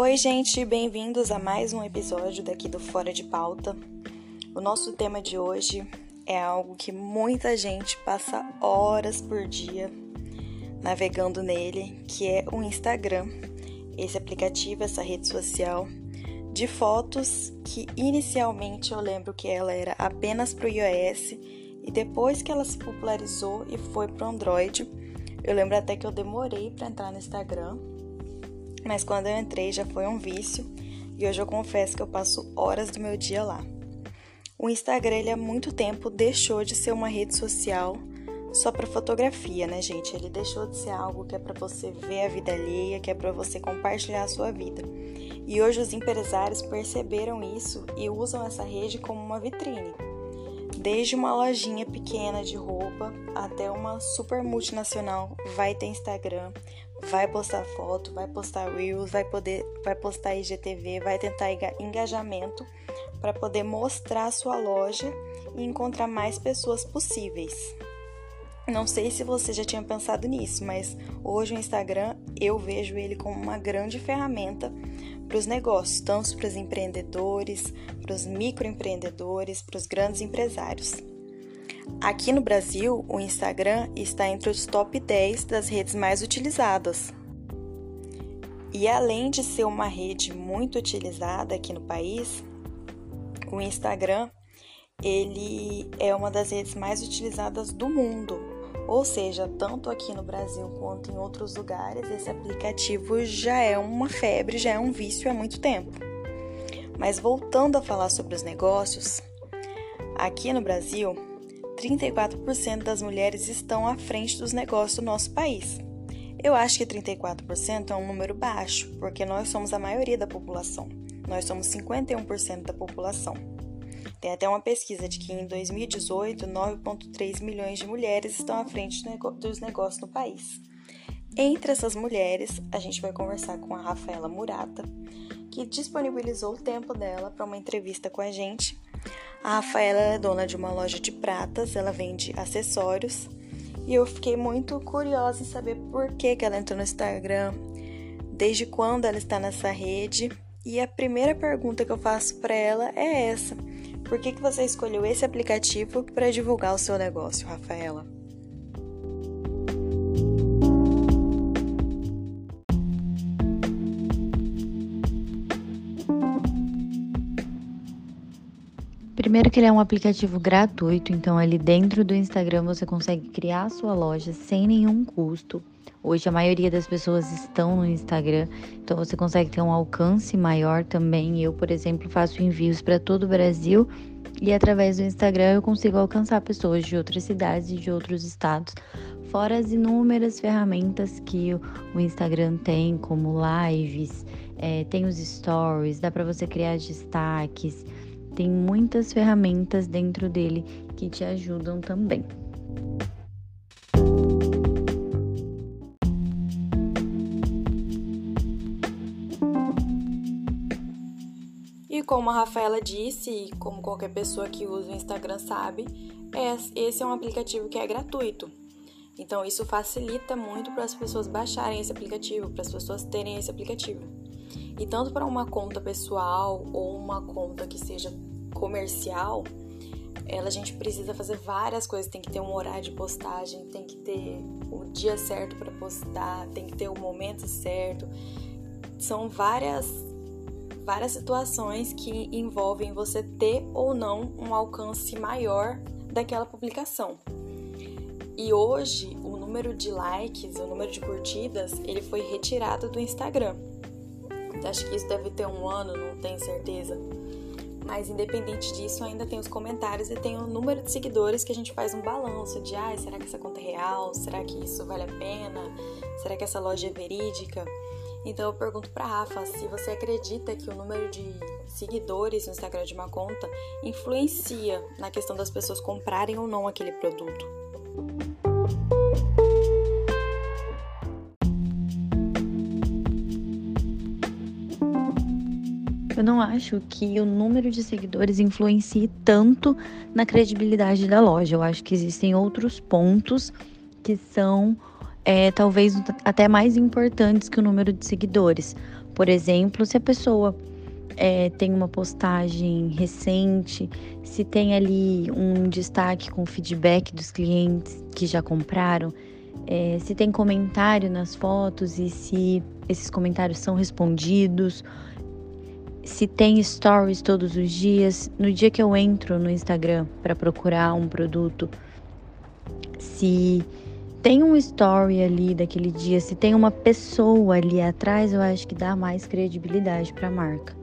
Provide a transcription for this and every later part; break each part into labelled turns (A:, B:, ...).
A: Oi, gente, bem-vindos a mais um episódio daqui do Fora de Pauta. O nosso tema de hoje é algo que muita gente passa horas por dia navegando nele, que é o Instagram. Esse aplicativo, essa rede social de fotos que inicialmente eu lembro que ela era apenas para o iOS e depois que ela se popularizou e foi para o Android, eu lembro até que eu demorei para entrar no Instagram, mas quando eu entrei já foi um vício e hoje eu confesso que eu passo horas do meu dia lá. O Instagram ele há muito tempo deixou de ser uma rede social só para fotografia, né, gente? Ele deixou de ser algo que é para você ver a vida alheia, que é para você compartilhar a sua vida. E hoje os empresários perceberam isso e usam essa rede como uma vitrine. Desde uma lojinha pequena de roupa até uma super multinacional vai ter Instagram, vai postar foto, vai postar reels, vai poder, vai postar IGTV, vai tentar engajamento para poder mostrar sua loja e encontrar mais pessoas possíveis. Não sei se você já tinha pensado nisso, mas hoje o Instagram eu vejo ele como uma grande ferramenta para os negócios, tanto para os empreendedores, para os microempreendedores, para os grandes empresários. Aqui no Brasil, o Instagram está entre os top 10 das redes mais utilizadas. E além de ser uma rede muito utilizada aqui no país, o Instagram ele é uma das redes mais utilizadas do mundo. Ou seja, tanto aqui no Brasil quanto em outros lugares, esse aplicativo já é uma febre, já é um vício há muito tempo. Mas voltando a falar sobre os negócios, aqui no Brasil, 34% das mulheres estão à frente dos negócios do nosso país. Eu acho que 34% é um número baixo, porque nós somos a maioria da população. Nós somos 51% da população. Tem até uma pesquisa de que em 2018, 9,3 milhões de mulheres estão à frente dos negócios no país. Entre essas mulheres, a gente vai conversar com a Rafaela Murata, que disponibilizou o tempo dela para uma entrevista com a gente. A Rafaela é dona de uma loja de pratas, ela vende acessórios e eu fiquei muito curiosa em saber por que, que ela entrou no Instagram, desde quando ela está nessa rede. E a primeira pergunta que eu faço para ela é essa: por que, que você escolheu esse aplicativo para divulgar o seu negócio, Rafaela?
B: Primeiro que ele é um aplicativo gratuito, então ali dentro do Instagram você consegue criar a sua loja sem nenhum custo. Hoje a maioria das pessoas estão no Instagram, então você consegue ter um alcance maior também. Eu, por exemplo, faço envios para todo o Brasil e através do Instagram eu consigo alcançar pessoas de outras cidades e de outros estados, fora as inúmeras ferramentas que o Instagram tem, como lives, é, tem os stories, dá para você criar destaques, tem muitas ferramentas dentro dele que te ajudam também.
A: como a Rafaela disse, e como qualquer pessoa que usa o Instagram sabe, é, esse é um aplicativo que é gratuito. Então isso facilita muito para as pessoas baixarem esse aplicativo, para as pessoas terem esse aplicativo. E tanto para uma conta pessoal ou uma conta que seja comercial, ela a gente precisa fazer várias coisas, tem que ter um horário de postagem, tem que ter o dia certo para postar, tem que ter o momento certo. São várias várias situações que envolvem você ter ou não um alcance maior daquela publicação. E hoje o número de likes, o número de curtidas, ele foi retirado do Instagram. Acho que isso deve ter um ano, não tenho certeza. Mas independente disso, ainda tem os comentários e tem o número de seguidores que a gente faz um balanço de, ah, será que essa conta é real? Será que isso vale a pena? Será que essa loja é verídica? Então eu pergunto para Rafa se você acredita que o número de seguidores no Instagram de uma conta influencia na questão das pessoas comprarem ou não aquele produto.
B: Eu não acho que o número de seguidores influencie tanto na credibilidade da loja. Eu acho que existem outros pontos que são é, talvez até mais importantes que o número de seguidores. Por exemplo, se a pessoa é, tem uma postagem recente, se tem ali um destaque com feedback dos clientes que já compraram, é, se tem comentário nas fotos e se esses comentários são respondidos, se tem stories todos os dias. No dia que eu entro no Instagram para procurar um produto, se tem um story ali daquele dia, se tem uma pessoa ali atrás, eu acho que dá mais credibilidade para a marca.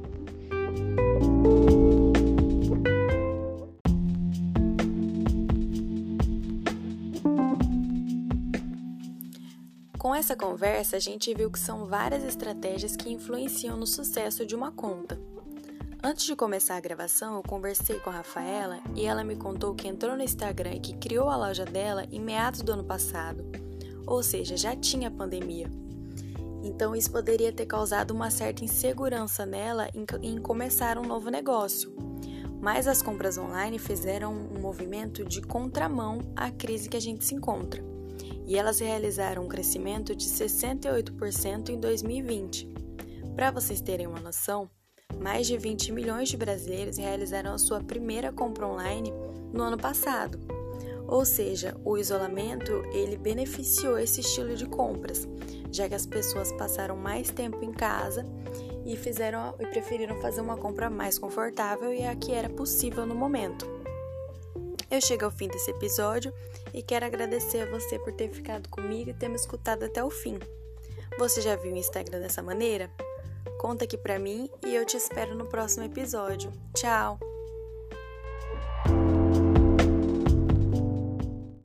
A: Com essa conversa, a gente viu que são várias estratégias que influenciam no sucesso de uma conta. Antes de começar a gravação, eu conversei com a Rafaela e ela me contou que entrou no Instagram e que criou a loja dela em meados do ano passado, ou seja, já tinha pandemia. Então isso poderia ter causado uma certa insegurança nela em, começar um novo negócio. Mas as compras online fizeram um movimento de contramão à crise que a gente se encontra e elas realizaram um crescimento de 68% em 2020. Para vocês terem uma noção, mais de 20 milhões de brasileiros realizaram a sua primeira compra online no ano passado. Ou seja, o isolamento ele beneficiou esse estilo de compras, já que as pessoas passaram mais tempo em casa e fizeram e preferiram fazer uma compra mais confortável e a que era possível no momento. Eu chego ao fim desse episódio e quero agradecer a você por ter ficado comigo e ter me escutado até o fim. Você já viu o Instagram dessa maneira? Conta aqui pra mim e eu te espero no próximo episódio. Tchau!